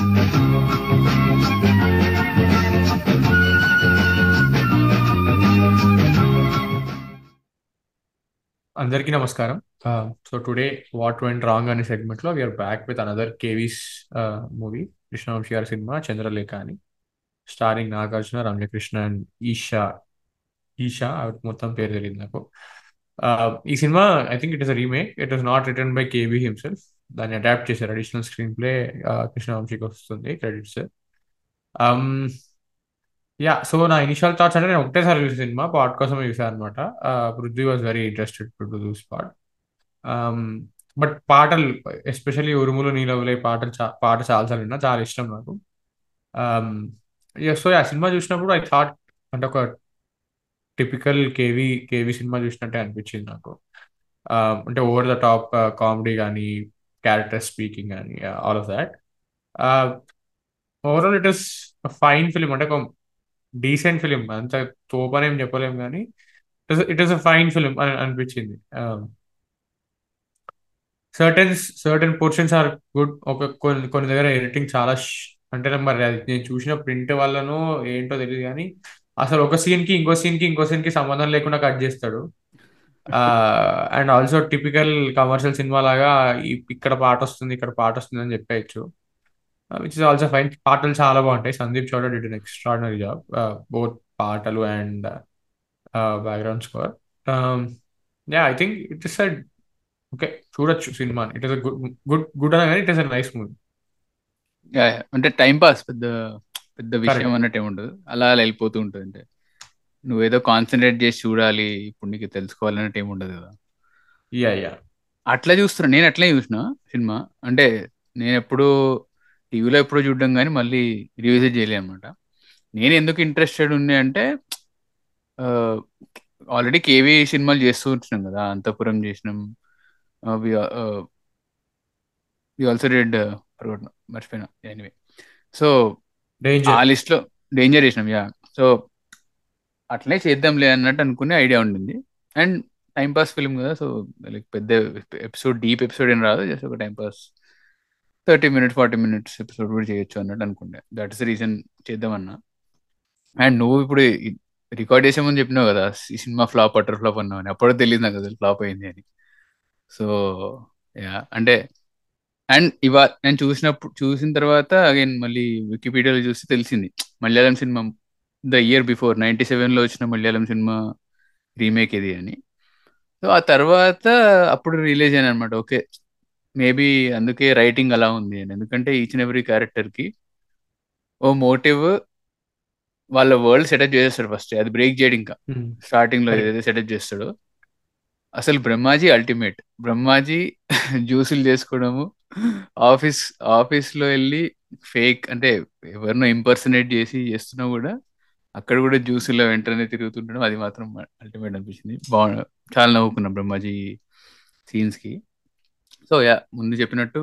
అందరికీ నమస్కారం. So today what went wrong అనే సెగ్మెంట్లో we're back with another KV's movie Krishna Vamsi గారి సినిమా చంద్రలేఖ అని. Starring Nagarjuna Ramya Krishna and Isha. Isha ఆవిడ మొత్తం పేరు తెలియదు నాకు. ఈ cinema I think it is remake it is not written by KV himself దాన్ని అడాప్ట్ చేశారు అడిషనల్ స్క్రీన్ ప్లే కృష్ణవంశీకి వస్తుంది క్రెడిట్స్ యా సో నా ఇనిషియల్ థాట్స్ అంటే నేను ఒకటేసారి చూసిన సినిమా పాట్ కోసం చూసాను అనమాట Prithvi was very interested to do pot part but పాటలు ఎస్పెషల్లీ ఉరుములు నీలవులే పాటలు చా పాట చాలాసార్లు విన్నా చాలా ఇష్టం నాకు. Um, సో ఆ సినిమా చూసినప్పుడు ఐ థాట్ అంటే ఒక టిపికల్ కేవీ కేవీ సినిమా చూసినట్టే అనిపించింది నాకు. Um, అంటే ఓవర్ ద టాప్ కామెడీ కానీ క్యారెక్టర్ స్పీకింగ్ కానీ all of that overall it is fine film అంటే ఒక డీసెంట్ ఫిలిం అంత తోపనేం చెప్పలేం కానీ it is a fine film అని అనిపించింది. Certain certain portions are good ఒక కొన్ని కొన్ని దగ్గర ఎడిటింగ్ చాలా అంటే మరి అది నేను చూసిన ప్రింట్ వల్లనో ఏంటో తెలియదు కానీ అసలు ఒక సీన్కి ఇంకో సీన్కి ఇంకో సీన్కి సంబంధం లేకుండా కట్ చేస్తాడు. And also typical commercial cinema లాగా ఇక్కడ పాట వస్తుంది ఇక్కడ పాట వస్తుంది అని చెప్పేయచ్చు. విచ్ ఇస్ ఆల్సో ఫైన్ పాటలు చాలా బాగుంటాయి. Sandeep Chowta did an extraordinary job both పాటలు and background score yeah I think it is okay చూడొచ్చు cinema. It is good good good అనగానే it is a nice movie. అంటే time pass పెద్ద పెద్ద విషయం అన్నట్టు ఏముండదు అలా వెళ్ళిపోతూ ఉంటుంది అంటే నువ్వేదో కాన్సన్ట్రేట్ చేసి చూడాలి ఇప్పుడు నీకు తెలుసుకోవాలన్నట్టు ఏమి ఉండదు కదా. యా యా అట్లా చూస్తున్నా. నేను అట్లే చూసిన సినిమా. అంటే నేను ఎప్పుడు టీవీలో ఎప్పుడో చూడడం కానీ మళ్ళీ రివిజిట్ చేయలే అనమాట నేను ఎందుకు ఇంట్రెస్టెడ్ ఉంది అంటే ఆల్రెడీ కేవీ సినిమాలు చేస్తూ ఉంటున్నాం కదా. అంతపురం చేసినాం. వి ఆల్సో డెడ్ మర్చిపోయినా. ఎనీవే సో ఆ డేంజర్ లిస్ట్లో డేంజర్ చేసినాం యా సో అట్లనే చేద్దాంలే అన్నట్టు అనుకునే ఐడియా ఉండింది. అండ్ టైం పాస్ ఫిల్మ్ కదా సో లైక్ పెద్ద ఎపిసోడ్ డీప్ ఎపిసోడ్ ఏం రాదు జస్ట్ ఒక time pass thirty minutes forty minutes episode కూడా చేయొచ్చు అన్నట్టు అనుకుంటే దట్ ఇస్ రీజన్ చేద్దామన్నా అండ్ నువ్వు ఇప్పుడు రికార్డ్ చేసామని చెప్పినావు కదా ఈ సినిమా ఫ్లాప్ అటర్ ఫ్లాప్ అన్నావు అని. అప్పుడే తెలియదు నాకు అసలు ఫ్లాప్ అయింది అని. సో యా అంటే అండ్ ఇవా నేను చూసినప్పుడు చూసిన తర్వాత అగైన్ మళ్ళీ వికీపీడియాలో చూసి తెలిసింది. మలయాళం సినిమా ద ఇయర్ బిఫోర్ నైన్టీ సెవెన్లో వచ్చిన మలయాళం సినిమా రీమేక్ ఇది అని. సో ఆ తర్వాత అప్పుడు రిలీజ్ అయ్యాను అనమాట ఓకే మేబీ అందుకే రైటింగ్ అలా ఉంది అని. ఎందుకంటే ఈచ్ అండ్ ఎవ్రీ క్యారెక్టర్కి ఓ మోటివ్ వాళ్ళ వరల్డ్ సెటప్ చేసేస్తాడు ఫస్ట్ అది బ్రేక్ చేయడం ఇంకా. స్టార్టింగ్లో కరెక్ట్ ఏదైతే సెటప్ చేస్తాడో. అసలు బ్రహ్మాజీ అల్టిమేట్. బ్రహ్మాజీ జ్యూసులు చేసుకోవడము ఆఫీస్ ఆఫీస్లో వెళ్ళి ఫేక్ అంటే ఎవరినో ఇంపర్సనేట్ చేసి చేస్తున్నా కూడా అక్కడ కూడా జ్యూసుల వెంటనే తిరుగుతుండడం అది మాత్రం అల్టిమేట్ అనిపించింది. బా చాలా నవ్వుకున్నాం బ్రహ్మాజీ సీన్స్కి. సో యా ముందు చెప్పినట్టు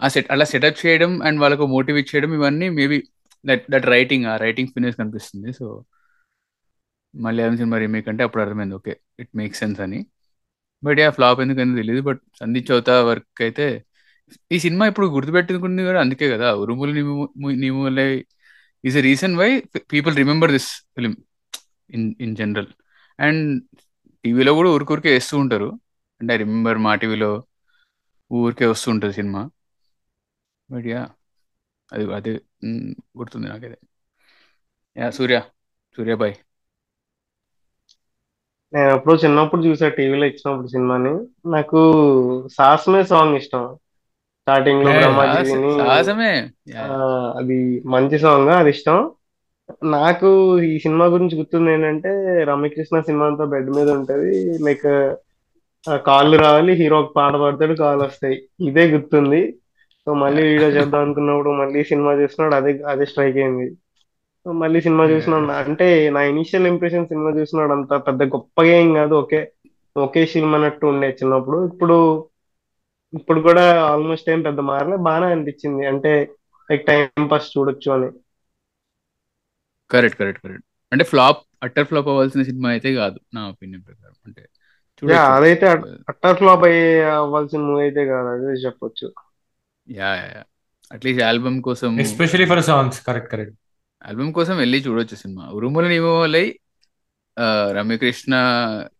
ఆ సెట్ అలా సెటప్ చేయడం అండ్ వాళ్ళకు మోటివేట్ చేయడం ఇవన్నీ maybe that that writing uh writing finish కనిపిస్తుంది. సో మలయాళం సినిమా రీమేక్ అంటే అప్పుడు అర్థమైంది ఓకే ఇట్ మేక్ సెన్స్ అని. బట్ యా ఫ్లాప్ ఎందుకని తెలియదు బట్ సందీప్ చౌతా వర్క్ అయితే ఈ సినిమా ఇప్పుడు గుర్తుపెట్టుకుంది కూడా అందుకే కదా. ఉరుములు నిములే is a reason why people remember this film in in general and టీవీలో కూడా ఊరికూరికే వేస్తూ ఉంటారు. అండ్ ఐ రిమెంబర్ మా టీవీలో ఊరికే వస్తూ ఉంటుంది సినిమా. బట్ యా అది అదే మ్, గుర్తుంది నాకైతే. యా సూర్య సూర్య బాయ్ నేను ఎప్పుడో చిన్నప్పుడు చూసా టీవీలో ఇచ్చినప్పుడు సినిమాని. నాకు సాహసమే సాంగ్ ఇష్టం. స్టార్టింగ్లో Yeah, బ్రహ్మాజీ సాహస విని సాహసమే. యా. ఆ, అది మంచి సాంగ్ అది ఇష్టం. నాకు ఈ సినిమా గురించి గుర్తుంది ఏంటంటే రమ్యకృష్ణ సినిమా అంతా బెడ్ మీద ఉంటది. లైక్ కాళ్ళు రావాలి హీరో ఒక పాట పాడతాడు కాళ్ళు వస్తాయి. ఇదే గుర్తుంది. సో మళ్ళీ వీడియో చేద్దాం అనుకున్నప్పుడు మళ్ళీ సినిమా చూసినాడు అదే అదే స్ట్రైక్ అయింది. సో మళ్ళీ సినిమా చూసినాడు అంటే నా ఇనిషియల్ ఇంప్రెషన్ సినిమా చూసినాడు అంత పెద్ద గొప్పగా ఏం కాదు. ఒకే ఒకే సినిమా అన్నట్టు ఉండే చిన్నప్పుడు. ఇప్పుడు ఇప్పుడు కూడా ఆల్మోస్ట్ ఏం పెద్ద మారలే బాగానే అనిపించింది. అంటే లైక్ టైం పాస్ చూడొచ్చు అని. కరెక్ట్ కరెక్ట్ కరెక్ట్ అంటే ఫ్లాప్ అట్టర్ ఫ్లాప్ అవ్వాల్సిన సినిమా అయితే కాదు నా ఒపీనియన్ ప్రకారం. అంటే అదైతే అట్టర్ ఫ్లాప్ అయ్యే అవ్వాల్సిన మూవీ అయితే కాదు అదే చెప్పొచ్చు. Yeah yeah. At least album కోసం especially for songs correct correct album కోసం వెళ్ళి చూడొచ్చు సినిమా. ఉరుముల నిమోలై Ramya Krishna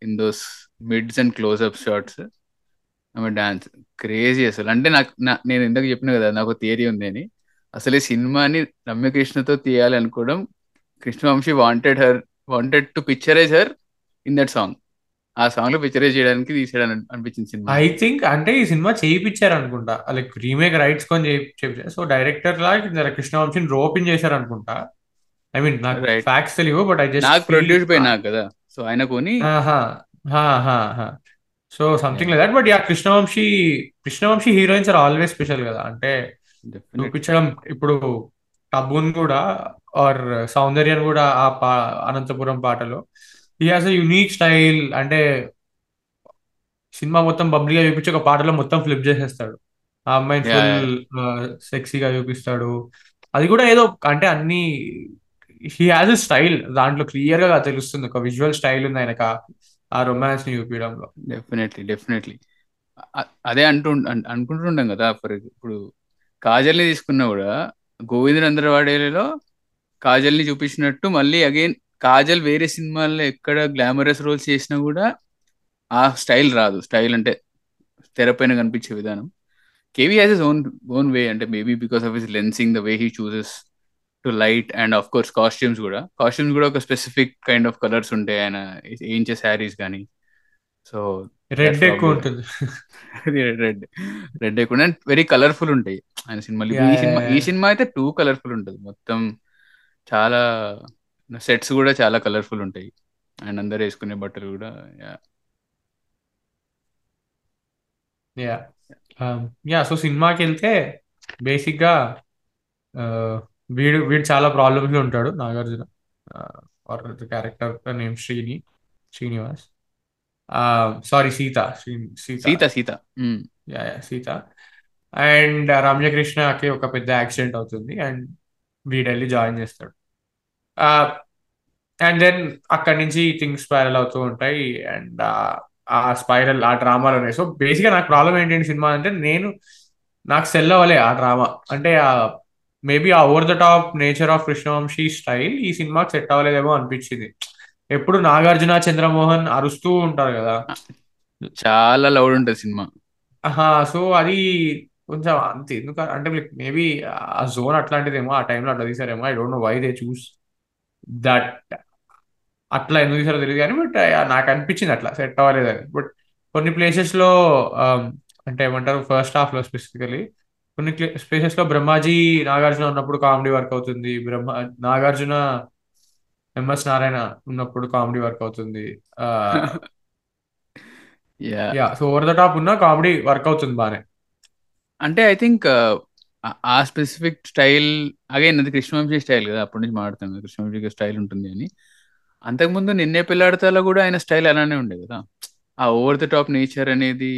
in those mids and close up shots ఆమె డాన్స్ క్రేజీ అసలు. అంటే నాకు నేను ఇందాక చెప్పిన కదా నాకు థియరీ ఉంది అని. అసలు ఈ సినిమాని రమ్యకృష్ణతో తీయాలి అనుకోవడం Krishna Vamsi wanted her wanted to picturise her in that song ఆ సాంగ్లో పిక్చరైజ్ చేయడానికి తీసాడని అనిపించింది సినిమా. ఐ థింక్ అంటే ఈ సినిమా చేయించారు అనుకుంటా లైక్ రీమేక్ రైట్స్ కొని చేయించారు సో డైరెక్టర్ లా కృష్ణవంశీని రోపిన్ చేశారు అనుకుంటా ఐ మీన్ నాకు. ఫ్యాక్ట్స్ తెలియవు బట్ ఐ జస్ట్ నాకు ప్రొడ్యూస్ నాకు కదా సో ఆయన కొని so something like that but yeah Krishna Vamsi Krishna Vamsi heroines are always special కదా. అంటే చూపించడం ఇప్పుడు టబ్బున్ కూడా ఆర్ సౌందర్యన్ కూడా ఆ పా అనంతపురం పాటలో he has a unique style అంటే సినిమా మొత్తం బబ్లీగా చూపించి ఒక పాటలో మొత్తం ఫ్లిప్ చేసేస్తాడు. ఆ అమ్మాయిని ఫుల్ సెక్సీగా చూపిస్తాడు. అది కూడా ఏదో అంటే అన్ని హీ హాజ్ అ స్టైల్ దాంట్లో క్లియర్గా తెలుస్తుంది. ఒక విజువల్ స్టైల్ ఉంది ఆయనకు. ఆ- రొమాన్స్ని చూపించడంలో. డెఫినెట్లీ డెఫినెట్లీ అదే అంటూ అనుకుంటుంటాం కదా ఫర్ ఇప్పుడు కాజల్ని తీసుకున్నా కూడా గోవిందరందరవాడేలో కాజల్ని చూపించినట్టు మళ్ళీ అగైన్ కాజల్ వేరే సినిమాల్లో ఎక్కడ గ్లామరస్ రోల్స్ చేసినా కూడా ఆ స్టైల్ రాదు. స్టైల్ అంటే తెరపైన కనిపించే విధానం. KV has his own own way అంటే maybe because of his lensing the way he chooses to light and of course costumes కూడా. కాస్ట్యూమ్స్ కూడా ఒక స్పెసిఫిక్ కైండ్ ఆఫ్ కలర్స్ ఉంటాయి ఆయన ఏంచే శారీస్ కానీ. సో రెడ్ ఎక్కువ ఉంటుంది. రెడ్ రెడ్ ఎక్కువ అండ్ వెరీ కలర్ఫుల్ ఉంటాయి. ఆయన సినిమాలు. ఈ సినిమా ఈ. సినిమా అయితే టూ కలర్ఫుల్ ఉంటుంది. మొత్తం చాలా సెట్స్ కూడా చాలా కలర్ఫుల్ ఉంటాయి. అండ్ అందరు వేసుకునే బట్టలు కూడా. యా యా సో సినిమాకి వెళ్తే బేసిక్గా ఆ, వీడు వీడు చాలా ప్రాబ్లమ్స్లో ఉంటాడు Nagarjuna. Character name Srini Srinivas. Sorry Sita Sita. Sita Sita. Hmm. Yeah yeah Sita. And రమ్యకృష్ణకి ఒక పెద్ద యాక్సిడెంట్ అవుతుంది అండ్ వీడు వెళ్ళి జాయిన్ చేస్తాడు. అండ్ దెన్ అక్కడి నుంచి థింగ్స్ స్పైరల్ అవుతూ ఉంటాయి అండ్ ఆ స్పైరల్ ఆ డ్రామాలోనే సో బేసిక్గా నాకు ప్రాబ్లం ఏంటంటే సినిమా అంటే నేను నాకు సెల్ అవ్వలే ఆ డ్రామా. అంటే ఆ maybe uh over the top nature of Krishna Vamsi style ఈ సినిమాకి సెట్ అవ్వలేదేమో అనిపించింది. ఎప్పుడు నాగార్జున చంద్రమోహన్ అరుస్తూ ఉంటారు కదా. చాలా లౌడ్ ఉంటుంది సినిమా. సో అది కొంచెం అంత. ఎందుకు అంటే మేబీ ఆ జోన్ అట్లాంటిదేమో ఆ టైంలో అట్లా తీసారేమో. I don't know why they choose that. అట్లా ఎందుకు తీసారో తెలియదు కానీ బట్ నాకు అనిపించింది అట్లా సెట్ అవ్వలేదని. బట్ కొన్ని places లో అంటే ఏమంటారు ఫస్ట్ హాఫ్లో స్పెసిఫికలీ కొన్ని ప్లేసెస్లో బ్రహ్మాజీ నాగార్జున ఉన్నప్పుడు కామెడీ వర్క్ అవుతుంది. బ్రహ్మ నాగార్జున ఎంఎస్ నారాయణ ఉన్నప్పుడు కామెడీ వర్క్ అవుతుంది. Yeah yeah so over the top ఉన్న కామెడీ వర్క్ అవుతుంది బానే. అంటే I think uh specific style again అది కృష్ణవంశీ స్టైల్ కదా అప్పటి నుంచి మాట్లాడతాం కదా కృష్ణవంశీ స్టైల్ ఉంటుంది అని. అంతకుముందు నిన్నే పిల్లాడతాలో కూడా ఆయన స్టైల్ అలానే ఉండే కదా. ఆ ఓవర్ ద టాప్ నేచర్ అనేది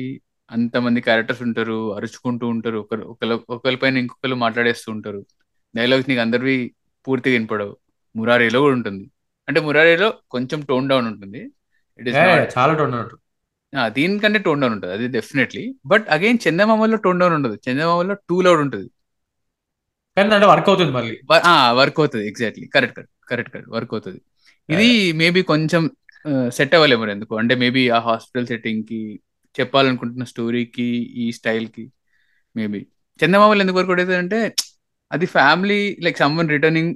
అంతమంది క్యారెక్టర్స్ ఉంటారు అరుచుకుంటూ ఉంటారు ఒకరు ఒకరు ఒకరిపైన ఇంకొకరు మాట్లాడేస్తూ ఉంటారు. డైలాగ్స్ నీకు అందరివి పూర్తిగా వినపడవు. మురారీలో కూడా ఉంటుంది. అంటే మురారీలో కొంచెం టోన్ డౌన్ ఉంటుంది. ఇట్ ఇస్ చాలా టోన్ అవుట్ దీనికంటే టోన్ డౌన్ ఉంటుంది. అది డెఫినెట్లీ బట్ అగైన్ చందమామలో టోన్ డౌన్ ఉండదు. చందమామలో టూ లౌడ్ ఉంటుంది. కానీ అంటే వర్క్ అవుతుంది మళ్ళీ. వర్క్ అవుతుంది. Exactly correct correct correct correct work అవుతుంది. ఇది మేబీ కొంచెం సెట్ అవ్వలేము ఎందుకు? అంటే మేబీ ఆ హాస్పిటల్ సెట్టింగ్కి చెప్పాలనుకుంటున్న స్టోరీకి ఈ స్టైల్కి మేబీ చందమామలు ఎందుకు వర్క్ అవుతుంది అంటే అది family like someone returning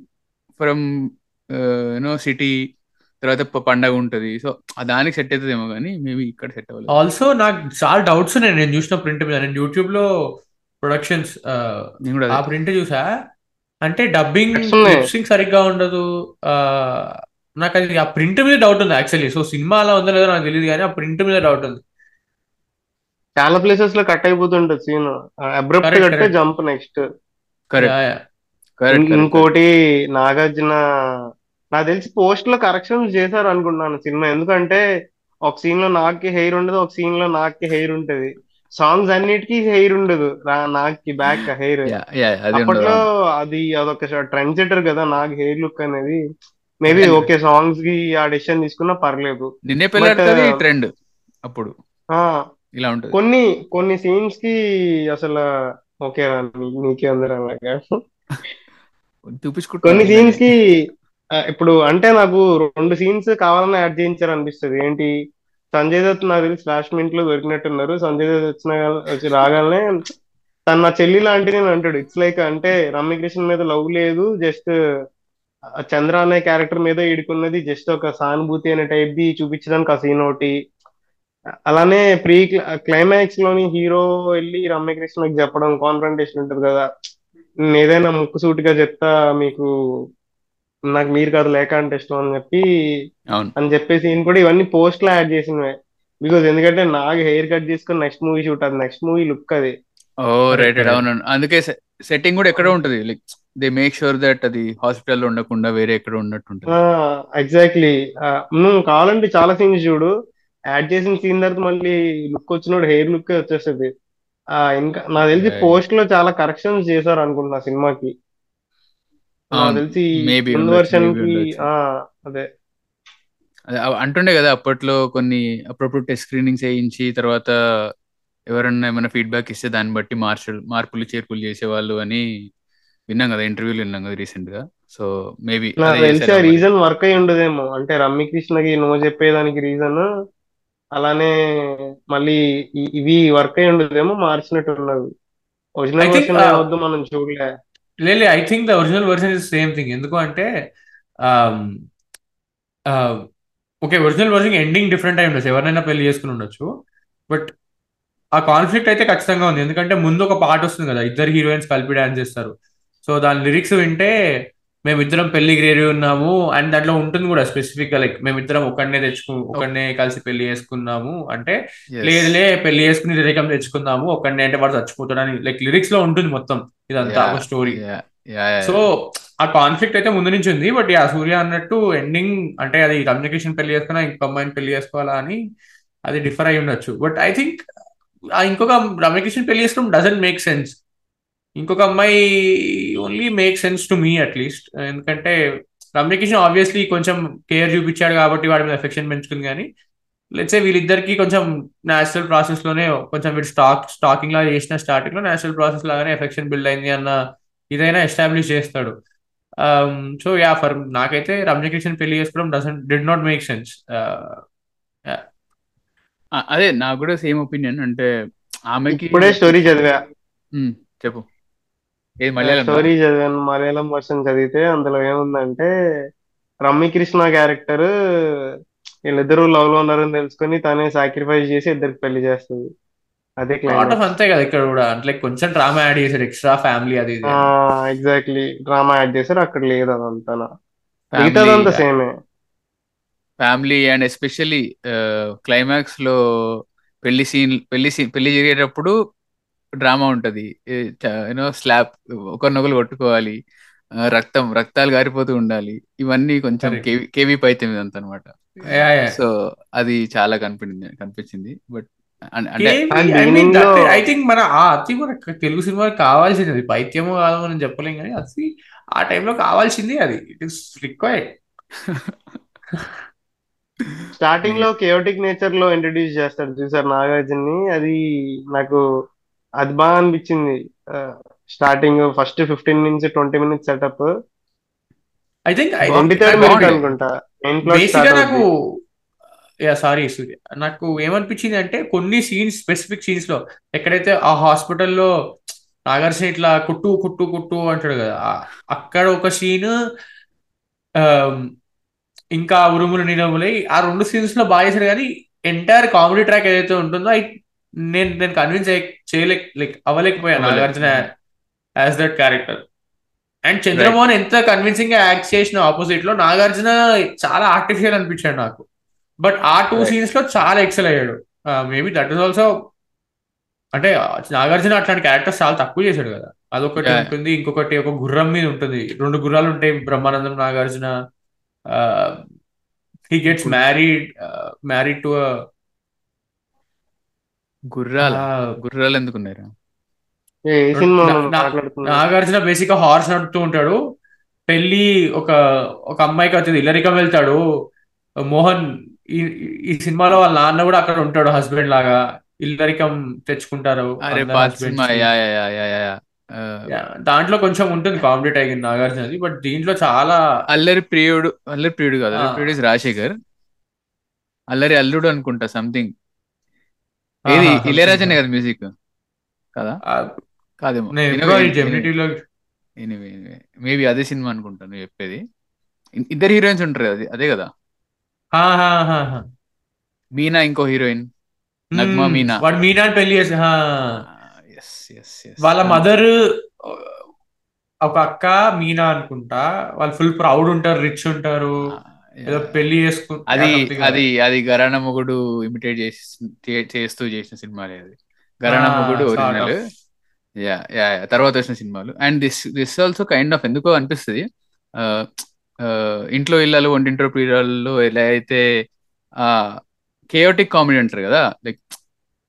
from you know city తర్వాత పండగ ఉంటది. సో దానికి సెట్ అవుతుందేమో కానీ మేబీ ఇక్కడ సెట్ అవ్వలేదు. ఆల్సో నాకు చాలా డౌట్స్ ఉన్నాయి. నేను చూసిన ప్రింట్ మీద నేను యూట్యూబ్లో ప్రొడక్షన్స్ నేను కూడా ఆ ప్రింట్ చూసా. అంటే డబ్బింగ్. లిప్సింగ్ సరిగ్గా ఉండదు. ఆ, నాకు అది ఆ ప్రింట్ మీద డౌట్ ఉంది యాక్చువల్లీ సో సినిమా అలా ఉందో లేదో నాకు తెలియదు కానీ ఆ ప్రింట్ మీద డౌట్ ఉంది. చాలా ప్లేసెస్లో కట్ అయిపోతుంటది సీన్ అబ్రప్ట్ కట్టే. జంప్ నెక్స్ట్ ఇంకోటి నాగార్జున నాకు తెలిసి పోస్ట్లో కరెక్షన్స్ చేశారు అనుకుంటున్నాను సినిమా. ఎందుకంటే ఒక సీన్లో నాకి హెయిర్ ఉండదు ఒక సీన్లో నాకి హెయిర్ ఉంటది. సాంగ్స్ అన్నిటికీ హెయిర్ ఉండదు. నాకి బ్యాక్ హెయిర్ అప్పట్లో అది అదొక ట్రెండ్ సెటర్ కదా నాకు హెయిర్ లుక్ అనేది. మేబీ. ఓకే సాంగ్స్కి ఆ డెసిషన్ తీసుకున్నా పర్లేదు. But, uh, ట్రెండ్ అప్పుడు. ఆ ఇలా ఉంటది. కొన్ని కొన్ని సీన్స్కి అసలు ఓకే నీకే ఉంది రా అలాగా చూపించుకుంటున్నా కొన్ని. సీన్స్కి ఇప్పుడు అంటే నాకు రెండు సీన్స్ కావాలని యాడ్ చేయించారు అనిపిస్తుంది ఏంటి? సంజయ్ దత్ నాకు తెలిసి లాస్ట్ మినిట్లో దొరికినట్టున్నారు. సంజయ్ దత్ వచ్చిన వచ్చి రాగానే తన నా చెల్లి లాంటిది అని అంటాడు. ఇట్స్ లైక్ అంటే రమ్యకృష్ణ మీద లవ్ లేదు. జస్ట్ చంద్ర అనే క్యారెక్టర్ మీద ఈడుకున్నది జస్ట్ ఒక సానుభూతి అనే టైప్ ది చూపించడానికి ఆ సీన్ ఒకటి. అలానే ప్రీ క్లైమాక్స్లోని హీరో వెళ్ళి రమ్యకృష్ణకి చెప్పడం కాన్ఫరంటేషన్ ఉంటుంది కదా. నేను ఏదైనా ముక్కుసూటిగా చెప్తా మీకు నాకు మీరు కాదు లేక అంటే ఇష్టం అని చెప్పి అని చెప్పేసి ఈయన కూడా ఇవన్నీ పోస్ట్లో యాడ్ చేసినవే బికాజ్ ఎందుకంటే నాకు హెయిర్ కట్ చేసుకుని నెక్స్ట్ మూవీ షూట్ అది నెక్స్ట్ మూవీ లుక్ అది. Oh right. అవును. అందుకే సెట్టింగ్ కూడా ఎక్కడ ఉంటది. Like they make sure that అది హాస్పిటల్లో ఉండకుండా వేరే ఎక్కడ ఉన్నట్టు ఉంటుంది. ఎగ్జాక్ట్లీ నువ్వు కావాలంటే చాలా సీన్స్ చూడు. యాడ్ చేసిన సీన్ తర్వాత మళ్ళీ లుక్ వచ్చినప్పుడు హెయిర్ లుక్ వచ్చేస్తుంది. ఆ ఇంకా నాకు తెలిసి. పోస్ట్లో చాలా కరెక్షన్స్ చేశారు అనుకుంటున్నా సినిమాకి. నాకు. తెలిసి వర్షన్కి అదే. అంటుండే కదా అప్పట్లో కొన్ని అప్పుడప్పుడు టెస్ట్ స్క్రీనింగ్స్ వేయించి తర్వాత ఎవరన్నా ఏమైనా ఫీడ్బ్యాక్ ఇస్తే దాన్ని బట్టి మార్చు మార్పులు చేర్పులు చేసేవాళ్ళు అని విన్నాం కదా ఇంటర్వ్యూలు విన్నాం కదా రీసెంట్గా సో మేబీ రీజన్ వర్క్ అయి ఉండదేమో. అంటే రమ్మి కృష్ణకి నువ్వు చెప్పేదానికి రీజన్ అలానే మళ్ళీ ఇవి వర్క్ అయి ఉండదేమో మార్చినట్టు ఉన్నది I ఒరిజినల్ వర్షన్ uh, మనం చూడలే. లేదు I think the original version is same thing ఎందుకు అంటే okay original version ending different అయి ఉండొచ్చు. ఎవరినైనా పెళ్ళి చేసుకుని ఉండొచ్చు. బట్ ఆ కాన్ఫ్లిక్ట్ అయితే ఖచ్చితంగా ఉంది. ఎందుకంటే ముందు ఒక పాట వస్తుంది కదా. ఇద్దరు హీరోయిన్స్ కలిపి డాన్స్ చేస్తారు. సో దాని లిరిక్స్ వింటే మేమిద్దరం పెళ్ళికి రెడీ ఉన్నాము. అండ్ దాంట్లో ఉంటుంది కూడా స్పెసిఫిక్గా లైక్ మేమిద్దరం ఒకరినే తెచ్చుకు ఒకరినే కలిసి పెళ్ళి చేసుకున్నాము. అంటే లేదులే పెళ్ళి చేసుకుని రిరేకం తెచ్చుకుందాము ఒకరిని అంటే వాడు చచ్చిపోతాడని లైక్ లిరిక్స్లో ఉంటుంది మొత్తం ఇదంతా ఒక స్టోరీ సో ఆ కాన్ఫ్లిక్ట్ అయితే ముందు నుంచి ఉంది. బట్ ఆ సూర్య అన్నట్టు ఎండింగ్ అంటే అది కమ్యూనికేషన్ పెళ్ళి చేసుకున్నా ఇంకొక అమ్మాయిని పెళ్ళి చేసుకోవాలా అని అది డిఫర్ అయి ఉండొచ్చు. బట్ ఐ థింక్ ఇంకొక రమ్యకృష్ణ పెళ్ళి చేసుకోవడం డజంట్ మేక్ సెన్స్ ఇంకొక అమ్మాయి only make sense to me at least ఎందుకంటే రమ్యకృష్ణ ఆబ్వియస్లీ కొంచెం కేర్ చూపించాడు కాబట్టి వాడి మీద ఎఫెక్షన్ పెంచుకుంది కానీ లెట్సే వీళ్ళిద్దరికి కొంచెం న్యాచురల్ ప్రాసెస్లోనే కొంచెం వీడు స్టాక్ స్టాకింగ్ లాగా చేసిన స్టార్టింగ్లో న్యాచురల్ ప్రాసెస్ లాగానే ఎఫెక్షన్ బిల్డ్ అయింది అన్న ఇదైనా ఎస్టాబ్లిష్ చేస్తాడు. సో యా ఫర్ నాకైతే రమ్యకృష్ణ పెళ్ళి చేసుకోవడం doesn't did not make sense అదే నాకు కూడా సేమ్ ఒపీనియన్ అంటే ఆమెకి ఇప్పుడే స్టోరీ చదివా. చెప్పు. స్టోరీ చదివాను మలయాళం వర్షన్ చదివితే అందులో ఏముందంటే రమ్మి కృష్ణ క్యారెక్టర్ వీళ్ళిద్దరూ లవ్లో ఉన్నారని తెలుసుకొని తనే సాక్రిఫైస్ చేసి ఇద్దరికి పెళ్ళి చేస్తుంది. అదే లాట్ ఆఫ్ క్లైమాక్స్ అంతే కదా ఇక్కడ కూడా. అంటే కొంచెం డ్రామా యాడ్ చేశాడు ఎక్స్ట్రా ఫ్యామిలీ అది. ఎగ్జాక్ట్లీ డ్రామా యాడ్ చేశారు అక్కడ లేదు అదంతా. మిగతాదంతా సేమే ఫ్యామిలీ అండ్ ఎస్పెషల్లీ క్లైమాక్స్లో పెళ్ళి సీన్ పెళ్ళి సీన్ పెళ్ళి జరిగేటప్పుడు డ్రామా ఉంటది. యూనో స్లాబ్ ఒకరినొకరు కొట్టుకోవాలి. రక్తం రక్తాలు గారిపోతూ ఉండాలి. ఇవన్నీ కొంచెం. కేవీ కేవీ పైతే ఇదంతా అనమాట Yeah, yeah. సో అది చాలా కనిపించింది కనిపించింది. బట్ ఐ థింక్ మన ఆ అతి మన తెలుగు సినిమాకి కావాల్సింది. పైత్యమో కాదో మనం చెప్పలేం కానీ అతి ఆ టైంలో కావాల్సింది అది. ఇట్ ఇస్ రిక్వైర్డ్ స్టార్టింగ్లో కేయోటిక్ నేచర్లో ఇంట్రడ్యూస్ చేస్తాడు చూసారు నాగార్జున్ని. అది నాకు అది బాగా అనిపించింది. Starting first fifteen minutes twenty minutes setup I think అనుకుంటా. నాకు యా సారీ సూర్య నాకు ఏమనిపించింది అంటే కొన్ని సీన్స్ స్పెసిఫిక్ సీన్స్లో ఎక్కడైతే ఆ హాస్పిటల్లో నాగార్జున ఇట్లా కుట్టు కుట్టు కుట్టు అంటాడు కదా అక్కడ ఒక సీన్ ఇంకా ఉరుములు నిరములై ఆ రెండు సీన్స్లో బాగా చేశాడు కానీ ఎంటైర్ కామెడీ ట్రాక్ ఏదైతే ఉంటుందో నేను నేను కన్విన్స్ చేయలే like అవ్వలేకపోయాను. Nagarjuna as that character and Chandra Mohan ఎంత కన్విన్సింగ్గా యాక్ట్ చేసిన ఆపోజిట్లో నాగార్జున చాలా ఆర్టిఫిషియల్ అనిపించాడు నాకు. బట్ ఆ టూ. సీన్స్లో చాలా ఎక్సెల్ అయ్యాడు. మేబీ దట్ ఇస్ ఆల్సో అంటే నాగార్జున అట్లాంటి క్యారెక్టర్స్ చాలా తక్కువ చేశాడు కదా. అదొకటి. ఉంటుంది ఇంకొకటి ఒక గుర్రం మీద ఉంటుంది. రెండు గుర్రాలు ఉంటాయి Brahmanandam Nagarjuna. He gets married married to గుర్రాల గుర్రాలు ఎందుకున్నారా నాగార్జున బేసిక్గా హార్స్ నడుపుతూ ఉంటాడు. పెళ్ళి ఒక ఒక అమ్మాయికి వచ్చింది ఇల్లరికం వెళ్తాడు. మోహన్ ఈ సినిమాలో వాళ్ళ నాన్న కూడా అక్కడ ఉంటాడు హస్బెండ్ లాగా. ఇల్లరికం తెచ్చుకుంటారు దాంట్లో కొంచెం ఉంటుంది కామెడీ టైగర్ నాగార్జునది బట్ దీంట్లో చాలా అల్లరి ప్రియుడు అల్లరి ప్రియుడు కాదు. ప్రియుడు రాజశేఖర్. అల్లరి అల్లుడు అనుకుంటా సంథింగ్ ఏది. ఇళయరాజనే కదా మ్యూజిక్? కదా? కాదేమో. anyway. మేబీ అదే సినిమా అనుకుంటా నువ్వు చెప్పేది. ఇద్దరు హీరోయిన్స్ ఉంటారు అది అదే కదా? హా, హా, హా, హా. మీనా ఇంకో హీరోయిన్. నగ్మా. మీనా. వాడు మీనాని పెళ్ళి చేసి వాళ్ళ మదర్ ఒక అక్క మీనా అనుకుంటా. వాళ్ళు ఫుల్ ప్రౌడ్ ఉంటారు రిచ్ ఉంటారు. పెళ్ళి చేసుకు అది అది అది గరాణ మొగుడు ఇమిటేట్ చేసి చే- చేస్తూ చేసిన సినిమాలే అది. గరాణ మొగుడు ఒరిజినల్. of. యా యా తర్వాత వచ్చిన సినిమాలు. And this this also kind of ఎందుకో అనిపిస్తుంది. ఇంట్లో ఇళ్ళలు వంటింట్లో ప్రియురాల్లో ఎలా అయితే ఆ కేయోటిక్ కామెడీ అంటారు కదా లైక్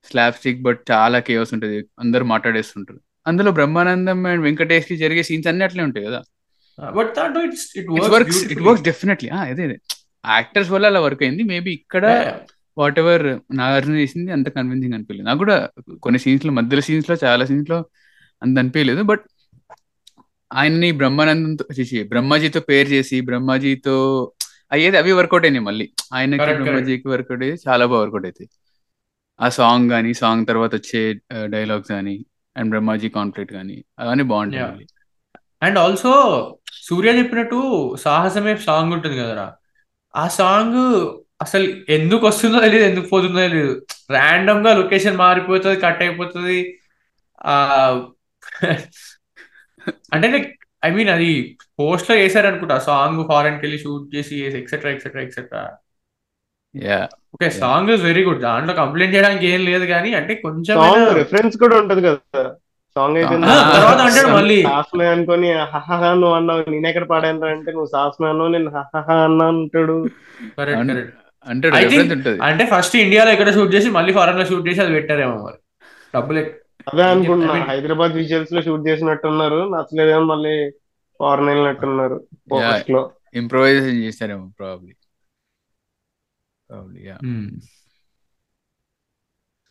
స్లాబ్ స్టిక్ బట్ చాలా కేయోస్ ఉంటుంది. అందరూ మాట్లాడేస్తుంటారు. అందులో బ్రహ్మానందం అండ్ వెంకటేష్కి జరిగే సీన్స్ అన్ని అట్లే ఉంటాయి కదా. బట్ దాంట్లో it's it works it works definitely అదే అదే. యాక్టర్స్ వల్ల అలా వర్క్ అయింది. మేబీ ఇక్కడ వాట్ ఎవర్ నాగార్జున చేసింది అంత కన్విన్సింగ్ అనిపించలేదు. నాకు కూడా కొన్ని సీన్స్లో మధ్యలో సీన్స్లో చాలా సీన్స్లో అంత అనిపించలేదు. బట్ ఆయన్ని బ్రహ్మానందంతో చేసి బ్రహ్మాజీతో పేరు చేసి బ్రహ్మాజీతో అయ్యేది అవి వర్కౌట్ అయినాయి మళ్ళీ. ఆయనకి. బ్రహ్మాజీకి వర్కౌట్ అయ్యి చాలా బాగా వర్కౌట్ అవుతాయి ఆ సాంగ్ కానీ సాంగ్ తర్వాత వచ్చే డైలాగ్స్ కానీ అండ్ బ్రహ్మాజీ కాన్ఫ్లిక్ట్ కానీ అవన్నీ బాగుంటాయి అండ్ ఆల్సో సూర్య చెప్పినట్టు సాహసమే సాంగ్ ఉంటుంది కదరా. ఆ సాంగ్ అసలు ఎందుకు వస్తుందో తెలియదు ఎందుకు పోతుందో తెలియదు ర్యాండమ్గా లొకేషన్ మారిపోతుంది కట్ అయిపోతుంది. ఆ అంటే లైక్ ఐ మీన్ అది పోస్ట్లో వేసారు అనుకుంటా సాంగ్ ఫారెన్కి వెళ్ళి షూట్ చేసి etcetera etcetera etcetera yeah okay song is very good దాంట్లో కంప్లైంట్ చేయడానికి ఏం లేదు కానీ అంటే కొంచెం రిఫరెన్స్ కూడా ఉంటది కదా. సాంగ్ అయిపోయింది. ఆ, తర్వాత అంటాడు మళ్ళీ. సాస్మే అనుకొని హహహ నువ్వు అన్నావు. నేను ఎక్కడ పాడాను అంటే నువ్వు సాస్మే అన్నావు నేను హహహ అన్నా అంటాడు. కరెక్ట్ అవును. కరెక్ట్. అంటే ఫస్ట్ ఇండియాలో ఎక్కడ షూట్ చేసి మళ్ళీ ఫారెన్లో షూట్ చేసి అది పెట్టారేమో మరి. డబ్బులు అదే mean- హైదరాబాద్ విజువల్స్లో షూట్ చేసినట్టున్నారు. నచ్చలేదేమో మళ్ళీ ఫారెన్ వెళ్ళినట్టున్నారు పోస్ట్లో improvisation చేశారేమో probably probably yeah.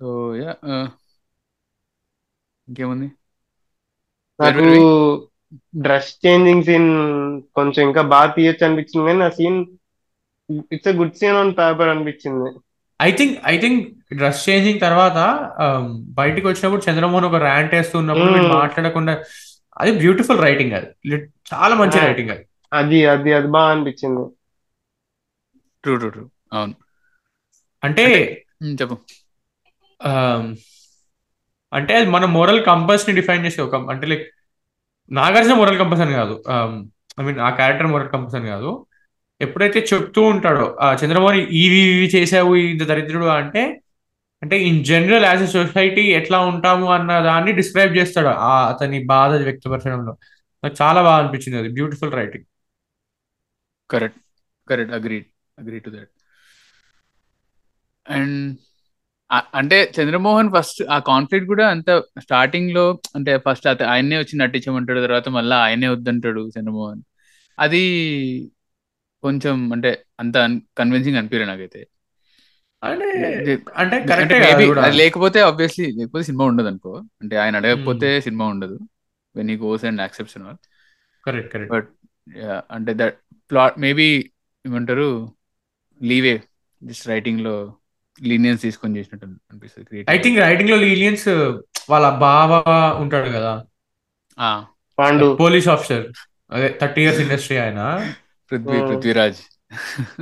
So yeah ఇంకేముంది? నాకు డ్రెస్ చేంజింగ్ సీన్ కొంచెం ఇంకా బాగా తీయొచ్చు అనిపించింది కానీ ఆ scene it's a good scene on paper అనిపించింది. I think I think dress changing తర్వాత um, బయటికి వచ్చినప్పుడు చంద్రమోహన్ ఒక ర్యాంట్ వేస్తున్నప్పుడు Hmm. వీడు మాట్లాడకుండా అది బ్యూటిఫుల్ రైటింగ్ అది. చాలా మంచి. రైటింగ్ అది. అది అది అది బాగా అనిపించింది. ట్రూ ట్రూ ట్రూ అవును. అంటే చెప్పు. um, అంటే అది మన మోరల్ కంపల్స్ని డిఫైన్ చేసే ఒక అంటే లైక్ నాగార్జున మోరల్ కంపల్స్ అని కాదు um, ఐ మీన్ ఆ క్యారెక్టర్ మోరల్ కంపల్స్ అని కాదు. ఎప్పుడైతే చెప్తూ ఉంటాడో ఆ చంద్రమోహన్ ఇవి ఇవి చేసావు ఇంత దరిద్రుడు అంటే అంటే in general as a society ఎట్లా ఉంటాము అన్న దాన్ని డిస్క్రైబ్ చేస్తాడు ఆ అతని బాధ వ్యక్తపరచడంలో. నాకు చాలా బాగా అనిపించింది అది. Beautiful writing correct correct agree agree to that and అంటే చంద్రమోహన్ ఫస్ట్ ఆ కాన్ఫ్లిక్ట్ కూడా అంత స్టార్టింగ్లో అంటే ఫస్ట్ అత ఆయన్నే వచ్చి నటించమంటాడు తర్వాత మళ్ళీ ఆయనే వద్దంటాడు చంద్రమోహన్. అది కొంచెం అంటే అంత కన్విన్సింగ్ అనిపించలేదు నాకైతే. అంటే లేకపోతే ఆబ్వియస్లీ లేకపోతే సినిమా ఉండదు అనుకో అంటే ఆయన అడగకపోతే సినిమా ఉండదు. When he goes and accepts correct correct but అంటే దట్ ప్లాట్ మేబీ ఏమంటారు లీవే జస్ట్ రైటింగ్లో లీనియన్స్ తీసుకొని చేసినట్టు అనిపిస్తుంది ఐ థింక్ రైటింగ్లో లీనియన్స్ వాళ్ళ బావ ఉంటాడు కదా. పాండు. పోలీస్ ఆఫీసర్ అదే థర్టీ ఇయర్స్ ఇండస్ట్రీ ఆయన. పృథ్వీ. పృథ్వీరాజ్.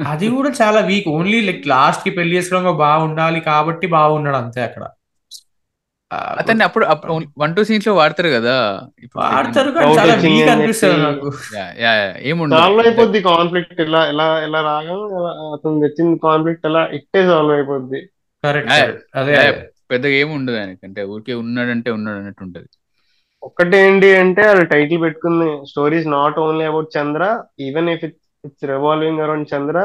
అది కూడా చాలా వీక్ ఓన్లీ లైక్ లాస్ట్కి పెళ్ళి చేసుకోవడం బాగుండాలి కాబట్టి బాగున్నాడు అంతే అక్కడ. అతన్ని అప్పుడు వన్ టూ సీన్స్లో వాడతారు కదా. వాడతారు సాల్వ్ అయిపోద్ది కాన్ఫ్లిక్ట్ ఇలా ఇలా ఇలా రాగా ఇలా అతను తెచ్చిన కాన్ఫ్లిక్ట్ ఎలా ఇట్టే సాల్వ్ అయిపోద్ది. అదే. పెద్దగా ఏమి ఉండదు ఆయనకి. అంటే ఊరికే ఉన్నాడంటే ఉన్నాడు అన్నట్టు ఉంటది. ఒక్కటేంటి అంటే అది టైటిల్ పెట్టుకుంది. Stories not only about Chandra even if it's it's revolving around Chandra